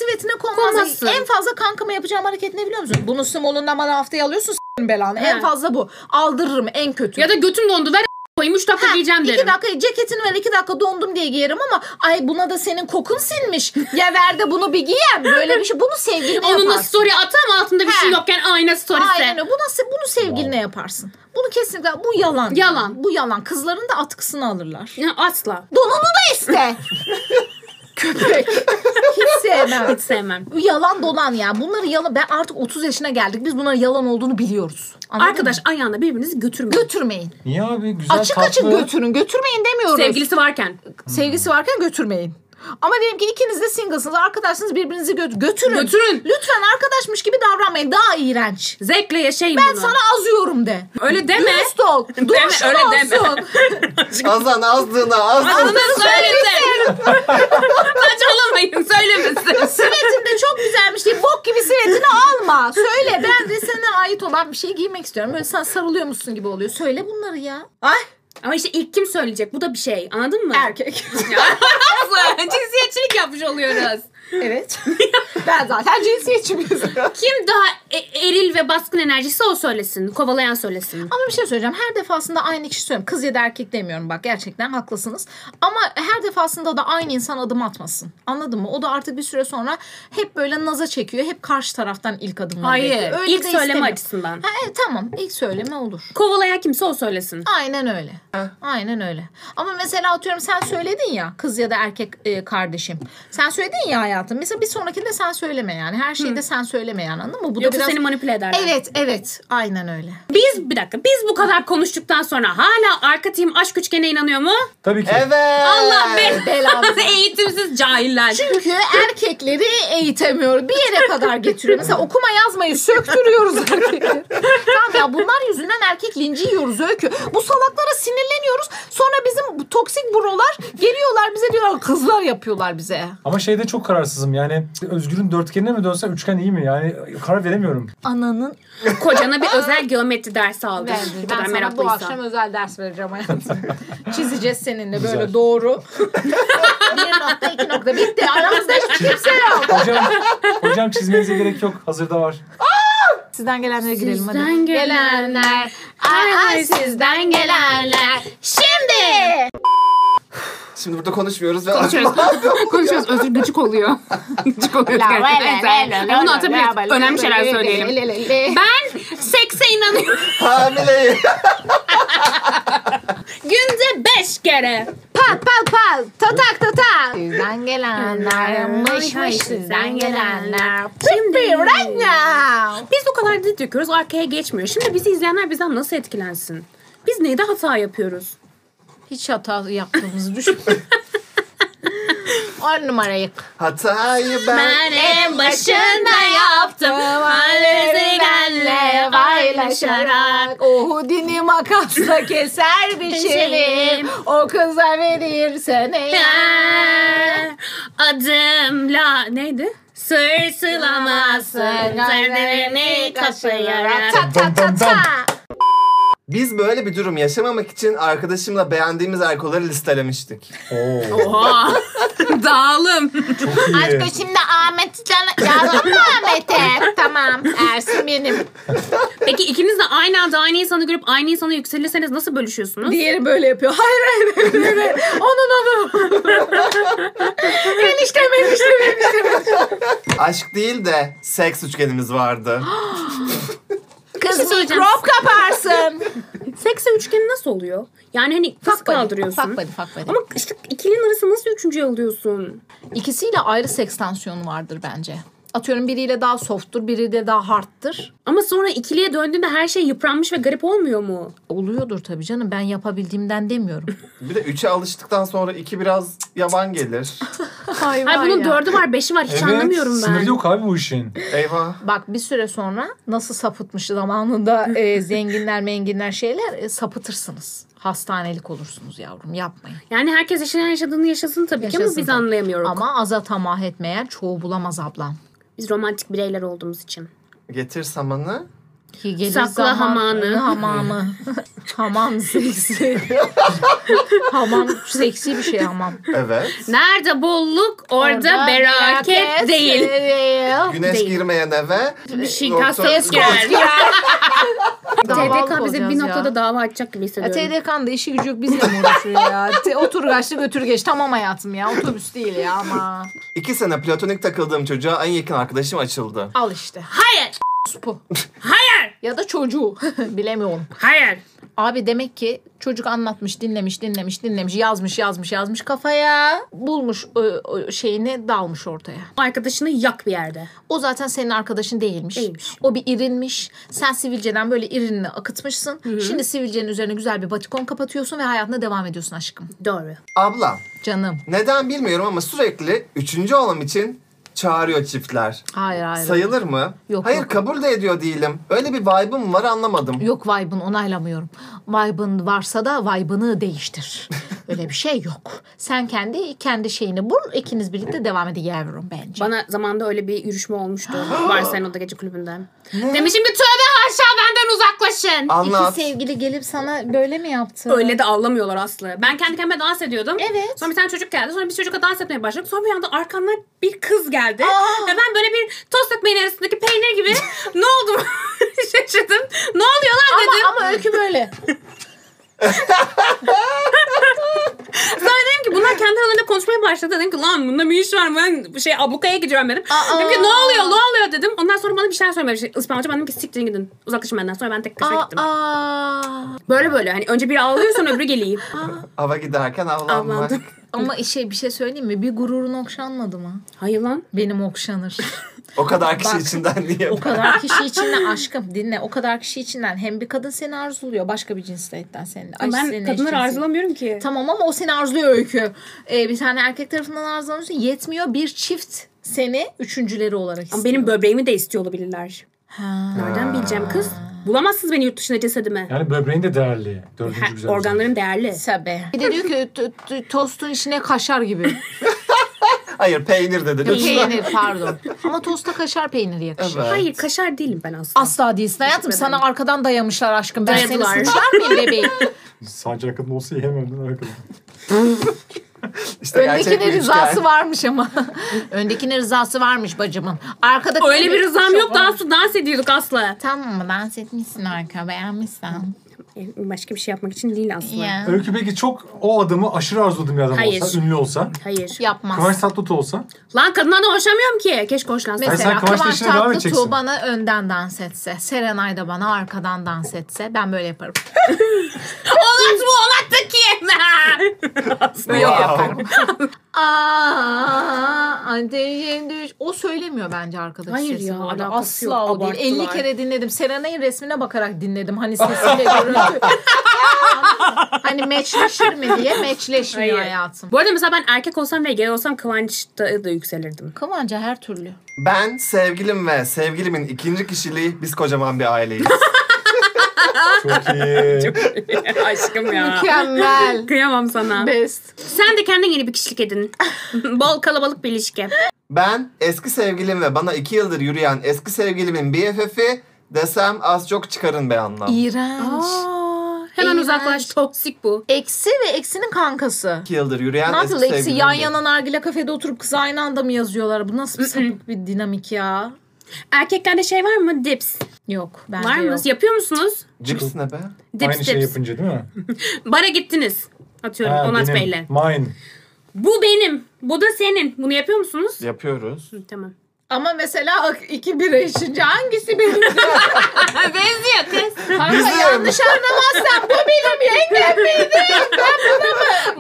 Konmazsın. En fazla kankama yapacağım hareket ne biliyor musun? Bunu smolundan bana haftaya alıyorsun s**in belanı. En He. fazla bu. Aldırırım en kötü. Ya da götüm dondu ver koyayım 3 dakika giyeceğim derim. İki dakika ceketini ver iki dakika dondum diye giyerim ama ay buna da senin kokun sinmiş. Ya ver de bunu bir giyem. Böyle bir şey. Bunu sevgiline Onun da yaparsın. story atam altında bir şey He. yokken ayna storiesi. Aynen öyle. Bunu, bunu sevgiline yaparsın. Bunu kesinlikle bu yalan. Yalan. Bu yalan. Kızların da atkısını alırlar. Ya asla. Donunu da iste. Köpek. Hiç sevmem. Hiç sevmem. Bu yalan dolan ya. Bunları yalan. Ben artık 30 yaşına geldik. Biz bunların yalan olduğunu biliyoruz. Anladın Arkadaş mı? ayağına birbirinizi götürmeyin. götürmeyin. Niye abi? Güzel açık tatlı. açık götürün. Götürmeyin demiyoruz. Sevgilisi varken. Sevgisi varken götürmeyin. Ama diyelim ki ikiniz de singlesınız, arkadaşsınız birbirinizi gö- götürün. Götürün. Lütfen arkadaşmış gibi davranmayın. Daha iğrenç. Zevkle yaşayın Ben bunu. sana azıyorum de. Öyle deme. Dürüst ol. Duruşun öyle deme. olsun. Azan azdığına azdığına. Adını söylesin. Saçmalamayın söylemesin. Sivetin de çok güzelmiş diye bok gibi sivetini alma. Söyle ben de sana ait olan bir şey giymek istiyorum. Böyle sen sarılıyormuşsun gibi oluyor. Söyle bunları ya. Ay Ama işte ilk kim söyleyecek? Bu da bir şey. Anladın mı? erkek. Yapmış oluyoruz. Evet. ben zaten cinsiyetçi bir insanım. Kim daha e- eril ve baskın enerjisi o söylesin. Kovalayan söylesin. Ama bir şey söyleyeceğim. Her defasında aynı kişi söylüyorum. Kız ya da erkek demiyorum bak. Gerçekten haklısınız. Ama her defasında da aynı insan adım atmasın. Anladın mı? O da artık bir süre sonra hep böyle naza çekiyor. Hep karşı taraftan ilk adımları Hayır. bekliyor. Öyle ilk de söyleme açısından. Ha, evet, tamam. İlk söyleme olur. Kovalayan kimse o söylesin. Aynen öyle. Aynen öyle. Ama mesela atıyorum sen söyledin ya kız ya da erkek e, kardeşim. Sen söyledin ya hayatım. Mesela bir sonrakinde sen sen söyleme yani. Her şeyi de sen söyleme yani anladın mı? Bu Yoksa da biraz... seni manipüle ederler. Evet evet aynen öyle. Biz bir dakika biz bu kadar konuştuktan sonra hala arka team aşk üçgene inanıyor mu? Tabii ki. Evet. Allah be Belanı. eğitimsiz cahiller. Çünkü erkekleri eğitemiyor. Bir yere kadar getiriyor. Mesela okuma yazmayı söktürüyoruz erkekleri. tamam ya bunlar yüzünden erkek linci yiyoruz öykü. Bu salaklara sinirleniyoruz. Sonra bizim bu toksik brolar geliyorlar bize diyorlar kızlar yapıyorlar bize. Ama şeyde çok kararsızım yani Özgür'ün dörtgenine mi dönsem üçgen iyi mi? Yani karar veremiyorum. Ananın Kocana bir özel geometri dersi aldı. Bu Ben kadar sana bu meraklıysa. akşam özel ders vereceğim hayatım. Çizeceğiz seninle böyle Güzel. doğru. bir nokta iki nokta bitti. Aramızda hiç kimse yok. Hocam, hocam çizmenize gerek yok. Hazırda var. Sizden gelenlere girelim hadi. Sizden gelenler. Ay ay sizden gelenler. Şimdi. Şimdi burada konuşmuyoruz ve Konuşuyoruz. Konuşuyoruz. Özür gıcık oluyor. gıcık oluyor. gerçekten. Ama bunu atabiliriz. Önemli şeyler söyleyelim. Ben sekse inanıyorum. hamileyim. Günde beş kere. Pat pat pat. Tatak tatak. Sizden gelenler. Mış mış sizden gelenler. Şimdi- Şimdi right now. Biz o kadar dil döküyoruz arkaya geçmiyor. Şimdi bizi izleyenler bizden nasıl etkilensin? Biz neyde hata yapıyoruz? Hiç hata yaptığımızı düşün. On numarayı. Hatayı ben... en Başında yaptım. halleri benle paylaşarak. Uhudini makasla keser biçerim O kıza verirsen eğer Adımla neydi? Sırsılamazsın Zerderini kaşıyarak Ta ta ta ta Biz böyle bir durum yaşamamak için arkadaşımla beğendiğimiz alkolleri listelemiştik. Oo, Oha Dağılım. Aşkım şimdi Ahmet can Yalan mı Ahmet'e? Tamam Ersin benim Peki ikiniz de aynı anda aynı insanı görüp aynı insana yükselirseniz nasıl bölüşüyorsunuz? Diğeri böyle yapıyor. Hayır hayır hayır. hayır. Onun onun. eniştem eniştem eniştem. Aşk değil de seks üçgenimiz vardı. Kız şey söyleyeceğim. kaparsın. Sekse üçgeni nasıl oluyor? Yani hani kız Fuck kaldırıyorsun. fuck buddy, fuck buddy. Ama işte ikilinin arası nasıl üçüncüye alıyorsun? İkisiyle ayrı seks tansiyonu vardır bence. Atıyorum biriyle daha softtur, biriyle daha hard'tır. Ama sonra ikiliye döndüğünde her şey yıpranmış ve garip olmuyor mu? Oluyordur tabii canım. Ben yapabildiğimden demiyorum. Bir de üçe alıştıktan sonra iki biraz yavan gelir. Hayır, Hayır bunun dördü var, beşi var. Hiç Evet, anlamıyorum ben. sınır yok abi bu işin. Eyvah. Bak bir süre sonra nasıl sapıtmış zamanında e, zenginler menginler şeyler e, sapıtırsınız. Hastanelik olursunuz yavrum yapmayın. Yani herkes yaşayan yaşadığını yaşasın tabii ki ama Yaşasın biz tabii. anlayamıyoruz. Ama aza tamah etmeyen çoğu bulamaz ablam. Biz romantik bireyler olduğumuz için. Getir samanı. Ki gelir Sakla zaman- hamanı. Hamamı. hamam seksi. hamam seksi bir şey hamam. Evet. Nerede bolluk orada, beraket değil. Güneş Değil. girmeyen eve. Bir şey kastet girer. TDK bize bir noktada ya. dava açacak gibi Ya hissediyorum. TDK'nın da işi gücü yok bizle mi uğraşıyor ya? Te- Otur kaçtı götür geç. Tamam hayatım ya. Otobüs değil ya ama. İki sene platonik takıldığım çocuğa en yakın arkadaşım açıldı. Al işte. Hayır! Bu. Hayır! Ya da çocuğu. Bilemiyorum. Hayır! Abi demek ki çocuk anlatmış, dinlemiş, dinlemiş, dinlemiş, yazmış, yazmış, yazmış kafaya. Bulmuş o, o şeyini dalmış ortaya. Arkadaşını yak bir yerde. O zaten senin arkadaşın değilmiş. Değilmiş. O bir irinmiş. Sen sivilceden böyle irinini akıtmışsın. Şimdi sivilcenin üzerine güzel bir batikon kapatıyorsun ve hayatına devam ediyorsun aşkım. Doğru. Abla Canım. neden bilmiyorum ama sürekli üçüncü olmam için çağırıyor çiftler. Hayır hayır. Sayılır mı? Yok, Hayır yok. kabul de ediyor değilim. Öyle bir vibe'ım var anlamadım. Yok vibe'ını onaylamıyorum. Vibe'ın varsa da vibe'ını değiştir. Öyle bir şey yok. Sen kendi kendi şeyini bul. ikiniz birlikte devam edin yavrum bence. Bana zamanda öyle bir yürüşme olmuştu. Barcelona'da gece kulübünden. Demişim ki tövbe haşa benden uzaklaşın. Anlat. İki sevgili gelip sana böyle mi yaptı? Öyle de ağlamıyorlar Aslı. Ben kendi kendime dans ediyordum. Evet. Sonra bir tane çocuk geldi. Sonra biz çocukla dans etmeye başladık. Sonra bir anda arkamdan bir kız geldi. Ve ben böyle bir tost ekmeğin arasındaki peynir gibi ne oldu? Şaşırdım. Ne oluyor lan dedim. Ama, ama öykü böyle. Sonra dedim ki bunlar kendi aralarında konuşmaya başladı. Dedim ki lan bunda bir iş var. Ben şey ablukaya gidiyorum dedim. Aa. Dedim ki ne oluyor ne oluyor dedim. Ondan sonra bana bir şeyler söylemeye başladı. İspanyolca ben dedim ki siktirin gidin. Uzaklaşın benden. Sonra ben tek başıma gittim. aa. Böyle böyle hani önce biri ağlıyor sonra öbürü geliyor. Hava giderken avlanmak. Ama şey bir şey söyleyeyim mi? Bir gururun okşanmadı mı? Hayır lan. Benim okşanır. O kadar kişi Bak. içinden niye? o kadar kişi içinden aşkım dinle. O kadar kişi içinden hem bir kadın seni arzuluyor başka bir cinsiyetten senin. Ay, ben senin kadınları eşcinsin. arzulamıyorum ki. Tamam ama o seni arzuluyor öykü. Ee, bir tane erkek tarafından arzulanıyorsun. Yetmiyor bir çift seni üçüncüleri olarak istiyor. Ama benim böbreğimi de istiyor olabilirler. Ha. Nereden bileceğim kız? Bulamazsınız beni yurt dışında cesedimi. Yani böbreğin de değerli. Dördüncü Ha, güzel. organlarım değerli. Tabii. Bir de diyor ki t- t- tostun içine kaşar gibi. Hayır peynir dedi. lütfen. peynir pardon. Ama tosta kaşar peyniri yakışır. Evet. Hayır kaşar değilim ben aslında. Asla değilsin hayatım. Sana arkadan dayamışlar aşkım. Ben Dayadılar. seni suçlar mıyım bebeğim? Sadece arkadan olsa yiyemem. Arkadan. İşte gerçek Öndekinin bir rızası üçgen. varmış ama. Öndekinin rızası varmış bacımın. Arkada Öyle bir rızam yok. Dans, dans ediyorduk Aslı. Tamam mı? Dans etmişsin arka. Beğenmişsin. E, Başka bir şey yapmak için değil Aslı. Ya. Öykü peki çok o adamı aşırı arzuladığım bir adam Hayır. olsa, ünlü olsa. Hayır. Yapmaz. Kıvanç Tatlıtuğ olsa. Lan kadınlardan hoşlanmıyorum ki. Keşke hoşlansam. Hayır, sen Mesela Kıvanç'la Kıvanç devam Tatlıtuğ bana önden dans etse, Serenay da bana arkadan dans etse ben böyle yaparım. Olat mı olat da ki? Böyle yaparım. Aa, ateşin düş. O söylemiyor bence arkadaş Hayır sesi ya, bu arada. alakası Asla yok, o değil. 50 abarttılar. kere dinledim. Serenay'ın resmine bakarak dinledim. Hani sesiyle görüntü. hani matchleşir mi diye matchleşmiyor Hayır. hayatım. Bu arada mesela ben erkek olsam ve gay olsam Kıvanç'ta da yükselirdim. Kıvanca her türlü. Ben sevgilim ve sevgilimin ikinci kişiliği biz kocaman bir aileyiz. Çok iyi. Aşkım ya. Mükemmel. Kıyamam sana. Best. Sen de kendin yeni bir kişilik edin. Bol kalabalık bir ilişki. Ben eski sevgilim ve bana iki yıldır yürüyen eski sevgilimin BFF'i desem az çok çıkarın be anlam. İğrenç. Aa, hemen İğrenç. uzaklaş. Toksik bu. Eksi ve eksinin kankası. İki yıldır yürüyen Ne eski yapıyorlar? Eksi sevgilim. yan de. yana nargile kafede oturup kız aynı anda mı yazıyorlar? Bu nasıl bir sapık bir dinamik ya? Erkeklerde şey var mı? Dips. Yok. Bence Var mı? yok. Yapıyor musunuz? Cips ne be? Dips Aynı şey dips. yapınca değil mi? Bara gittiniz. Atıyorum Ha, Onat benim. Bey'le. Mine. Bu benim. Bu da senin. Bunu yapıyor musunuz? Yapıyoruz. Hı, tamam. Ama mesela iki bira içince hangisi benim? Benziyor kız. Kanka Bizim. yanlış anlamazsan bu benim yengem benim.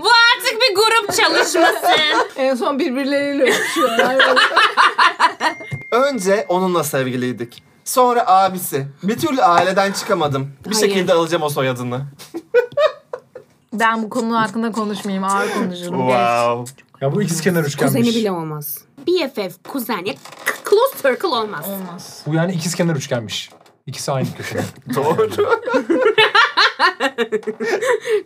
Bu artık bir grup çalışması. en son birbirleriyle öpüşüyorlar. Önce onunla sevgiliydik. Sonra abisi. Bir türlü aileden çıkamadım. Bir Hayır. şekilde alacağım o soyadını. ben bu konu hakkında konuşmayayım. Ağır konuşurum. Geç. Ya bu ikizkenar üçgenmiş. Kuzeni bile olmaz. BFF, kuzen. Ya, close circle olmaz. Olmaz. Bu yani ikizkenar üçgenmiş. İkisi aynı köşede. Doğru.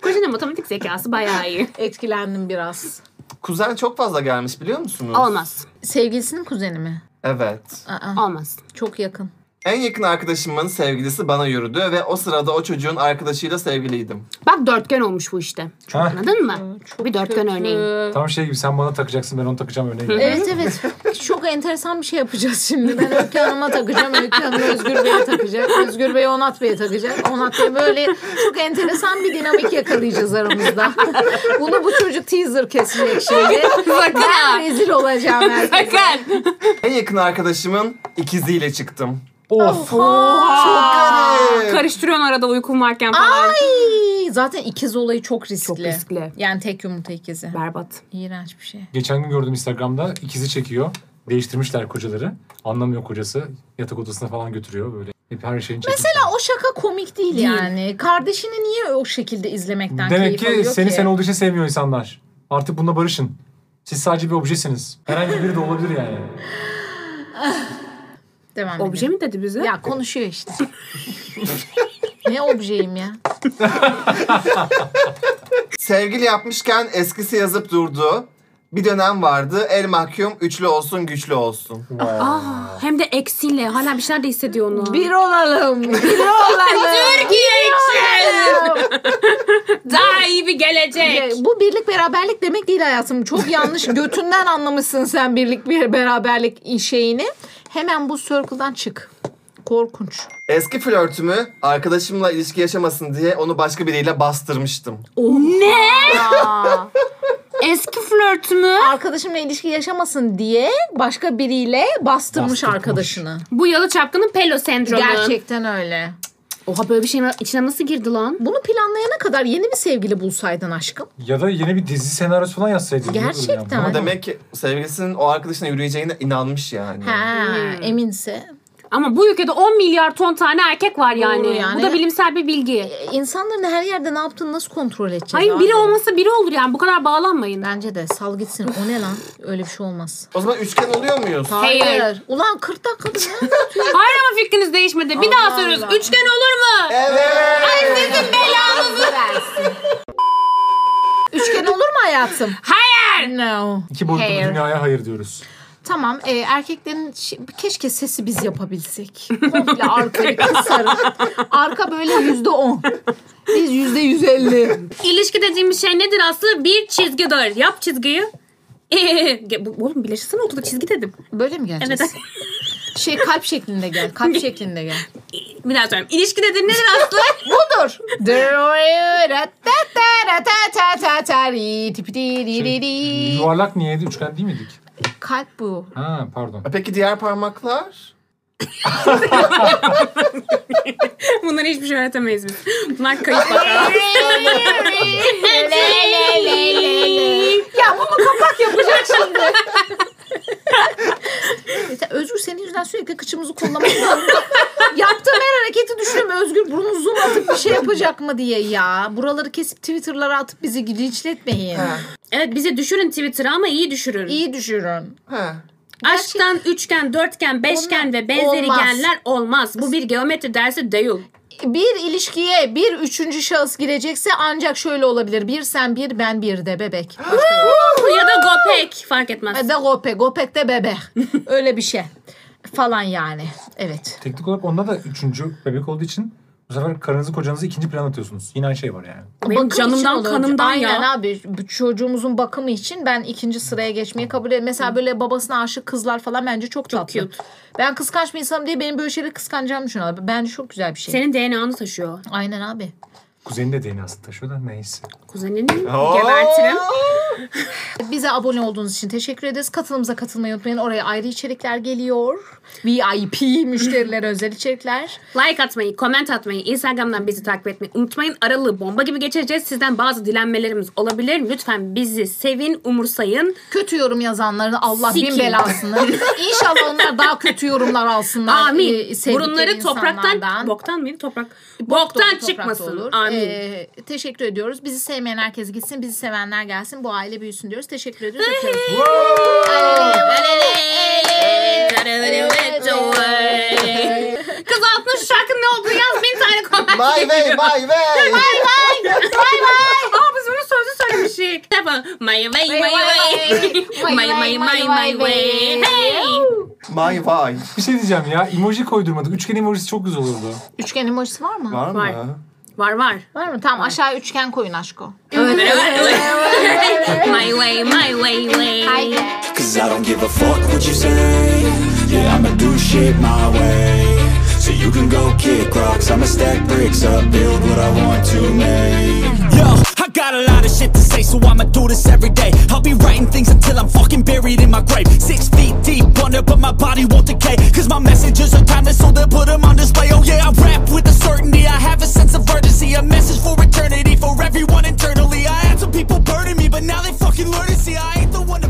Kocanın matematik zekası bayağı iyi. Etkilendim biraz. Kuzen çok fazla gelmiş biliyor musunuz? Olmaz. Sevgilisinin kuzeni mi? Evet. Aa, Olmaz. çok yakın. En yakın arkadaşımın sevgilisi bana yürüdü ve o sırada o çocuğun arkadaşıyla sevgiliydim. Bak dörtgen olmuş bu işte. ha? Anladın mı? bir dörtgen Kötü. örneği. Tam şey gibi sen bana takacaksın ben onu takacağım örneği. Evet evet. Çok enteresan bir şey yapacağız şimdi. Ben Öykü Hanım'a takacağım. Öykü Hanım Özgür Bey'e takacak. Özgür Bey Onat Bey'e takacak. Onat Bey böyle çok enteresan bir dinamik yakalayacağız aramızda. Bunu bu çocuk teaser kesecek şimdi. Ben rezil olacağım herkese. Sakın. En yakın arkadaşımın ikiziyle çıktım. Of. Çok garip. Karıştırıyorsun arada uykum varken falan. Ay, zaten ikiz olayı çok riskli. Çok riskli. Yani tek yumurta ikizi. Berbat. İğrenç bir şey. Geçen gün gördüm Instagram'da ikizi çekiyor. Değiştirmişler kocaları. Anlamıyor kocası. Yatak odasına falan götürüyor böyle. Hep her şeyin çekmişler. Mesela o şaka komik değil, yani. Kardeşini niye o şekilde izlemekten Demek keyif ki alıyor seni ki? sen olduğu için sevmiyor insanlar. Artık bununla barışın. Siz sadece bir objesiniz. Herhangi biri de olabilir yani. Devam Obje edelim. mi dedi bize? Ya konuşuyor işte. ne objeyim ya? Sevgili yapmışken eskisi yazıp durdu. Bir dönem vardı. El mahkum üçlü olsun güçlü olsun. Aa, hem de eksiyle. Hala bir şeyler de hissediyor onu. Bir olalım. Bir olalım. Türkiye için. Daha iyi bir gelecek. Bu birlik beraberlik demek değil hayatım. Çok yanlış götünden anlamışsın sen birlik bir beraberlik şeyini. Hemen bu circle'dan çık. Korkunç. Eski flörtümü arkadaşımla ilişki yaşamasın diye onu başka biriyle bastırmıştım. Ne? Aa, Eski flörtümü. arkadaşımla ilişki yaşamasın diye başka biriyle bastırmış Bastırmış. arkadaşını. Bu yalı çapkının pelo sendromu. Gerçekten öyle. Oha böyle bir şeyin içine nasıl girdi lan? Bunu planlayana kadar yeni bir sevgili bulsaydın aşkım. Ya da yeni bir dizi senaryosu falan yazsaydın. Gerçekten. Ama demek ki sevgilisinin o arkadaşına yürüyeceğine inanmış yani. Ha, Hmm. eminse. Ama bu ülkede 10 milyar ton tane erkek var yani. Doğru yani. Bu da bilimsel bir bilgi. E, İnsanların her yerde ne yaptığını nasıl kontrol edeceğiz? Hayır abi? biri olmasa biri olur yani. Bu kadar bağlanmayın. Bence de sal gitsin. O ne lan? Öyle bir şey olmaz. O zaman üçgen oluyor muyuz? Hayır. Ulan 40 dakikada ne? Hayır ama fikriniz değişmedi. Bir daha soruyoruz. Allah. Üçgen olur mu? Evet. versin. Üçgen olur mu hayatım? Hayır. No. İki boyutlu bir Hair. dünyaya hayır diyoruz. Tamam e, erkeklerin keşke sesi biz yapabilsek. Komple arkayı kısarım. Arka böyle yüzde on. Biz yüzde yüz elli. İlişki dediğimiz şey nedir Aslı? Bir çizgidir. Yap çizgiyi. Ee, oğlum birleştirsene ortada çizgi dedim. Böyle mi geleceğiz? Evet. Şey kalp şeklinde gel. Kalp şeklinde gel. Bir daha söyleyeyim. İlişki nedir nedir Aslı? Budur. Şey, yuvarlak niyeydi? Üçgen değil miydik? Kalp bu. Ha pardon. Peki diğer parmaklar? Bunları hiçbir şey öğretemeyiz biz. Bunlar kayıp bakarak. ya bunu kapak yapacak şimdi. Özgür senin yüzünden sürekli kıçımızı kollamak zorunda. Yaptığım her hareketi düşünüyorum. Özgür bunu zoom atıp bir şey yapacak mı diye ya. Buraları kesip Twitter'lara atıp bizi linçletmeyin. Ha. Evet bize düşürün Twitter'a ama iyi düşürün. İyi düşürün. Ha. Aşktan üçgen, dörtgen, beşgen Olmaz. ve benzeri Olmaz. genler olmaz. Bu bir geometri dersi değil. Bir ilişkiye bir üçüncü şahıs girecekse ancak şöyle olabilir. Bir sen bir ben bir de bebek. ya da gopek fark etmez. Ve de gopek. Gopek de bebek. Öyle bir şey. Falan yani. Evet. Teknik olarak onda da üçüncü bebek olduğu için bu sefer karınızı kocanızı ikinci plan atıyorsunuz. Yine aynı şey var yani. Benim Bakım için canımdan olur. kanımdan Aynen ya. abi. Bu çocuğumuzun bakımı için ben ikinci sıraya geçmeyi kabul ederim. Mesela böyle babasına aşık kızlar falan bence çok, tatlı. cute. Ben kıskanç bir insanım diye benim böyle şeyleri kıskanacağımı düşünüyorlar. Bence çok güzel bir şey. Senin DNA'nı taşıyor. Aynen abi. Kuzenin de DNA'sını taşıyor da neyse. Kuzenini gebertirim. Bize abone olduğunuz için teşekkür ederiz. Katılımıza katılmayı unutmayın. Oraya ayrı içerikler geliyor. VIP müşterilere özel içerikler. Like atmayı, comment atmayı, Instagram'dan bizi takip etmeyi unutmayın. Aralığı bomba gibi geçireceğiz. Sizden bazı dilenmelerimiz olabilir. Lütfen bizi sevin, umursayın. Kötü yorum yazanların Allah bin Sikin. belasını. İnşallah onlar daha kötü yorumlar alsınlar. Amin. e, sevdikleri Burunları topraktan, boktan mıydı? Toprak. Bok Boktan toprak çıkmasın. olur. Amin. Ee, teşekkür ediyoruz. Bizi sevmeyen herkes gitsin. Bizi sevenler gelsin. Bu aile büyüsün diyoruz. Teşekkür ediyoruz. Kız altına şu şarkının ne olduğunu yaz bin tane comment. My way, my way. Aa biz bunun sözü söylemiştik. Yapalım. My way, my way. My way, my my way. Hey. My way. Bir şey diyeceğim ya. Emoji koydurmadık. Üçgen emojisi çok güzel olurdu. Üçgen emojisi var mı? Var Var. mı? Var var. Var mı? Tamam aşağı üçgen koyun aşko. my way, my way, way. Cause I don't give a fuck what you say Yeah, I'ma do shit my way You can go kick rocks, I'ma stack bricks up. Build what I want to make. Yo, I got a lot of shit to say So I'ma do this every day. I'll be writing things until I'm fucking buried in my grave. Six feet deep under, but my body won't decay Cause my messages are timeless, so they'll put them on display. Oh yeah, I rap with a certainty. I have a sense of urgency A message for eternity, for everyone internally. I had some people burning me, but now they fucking learn to see. I ain't the one to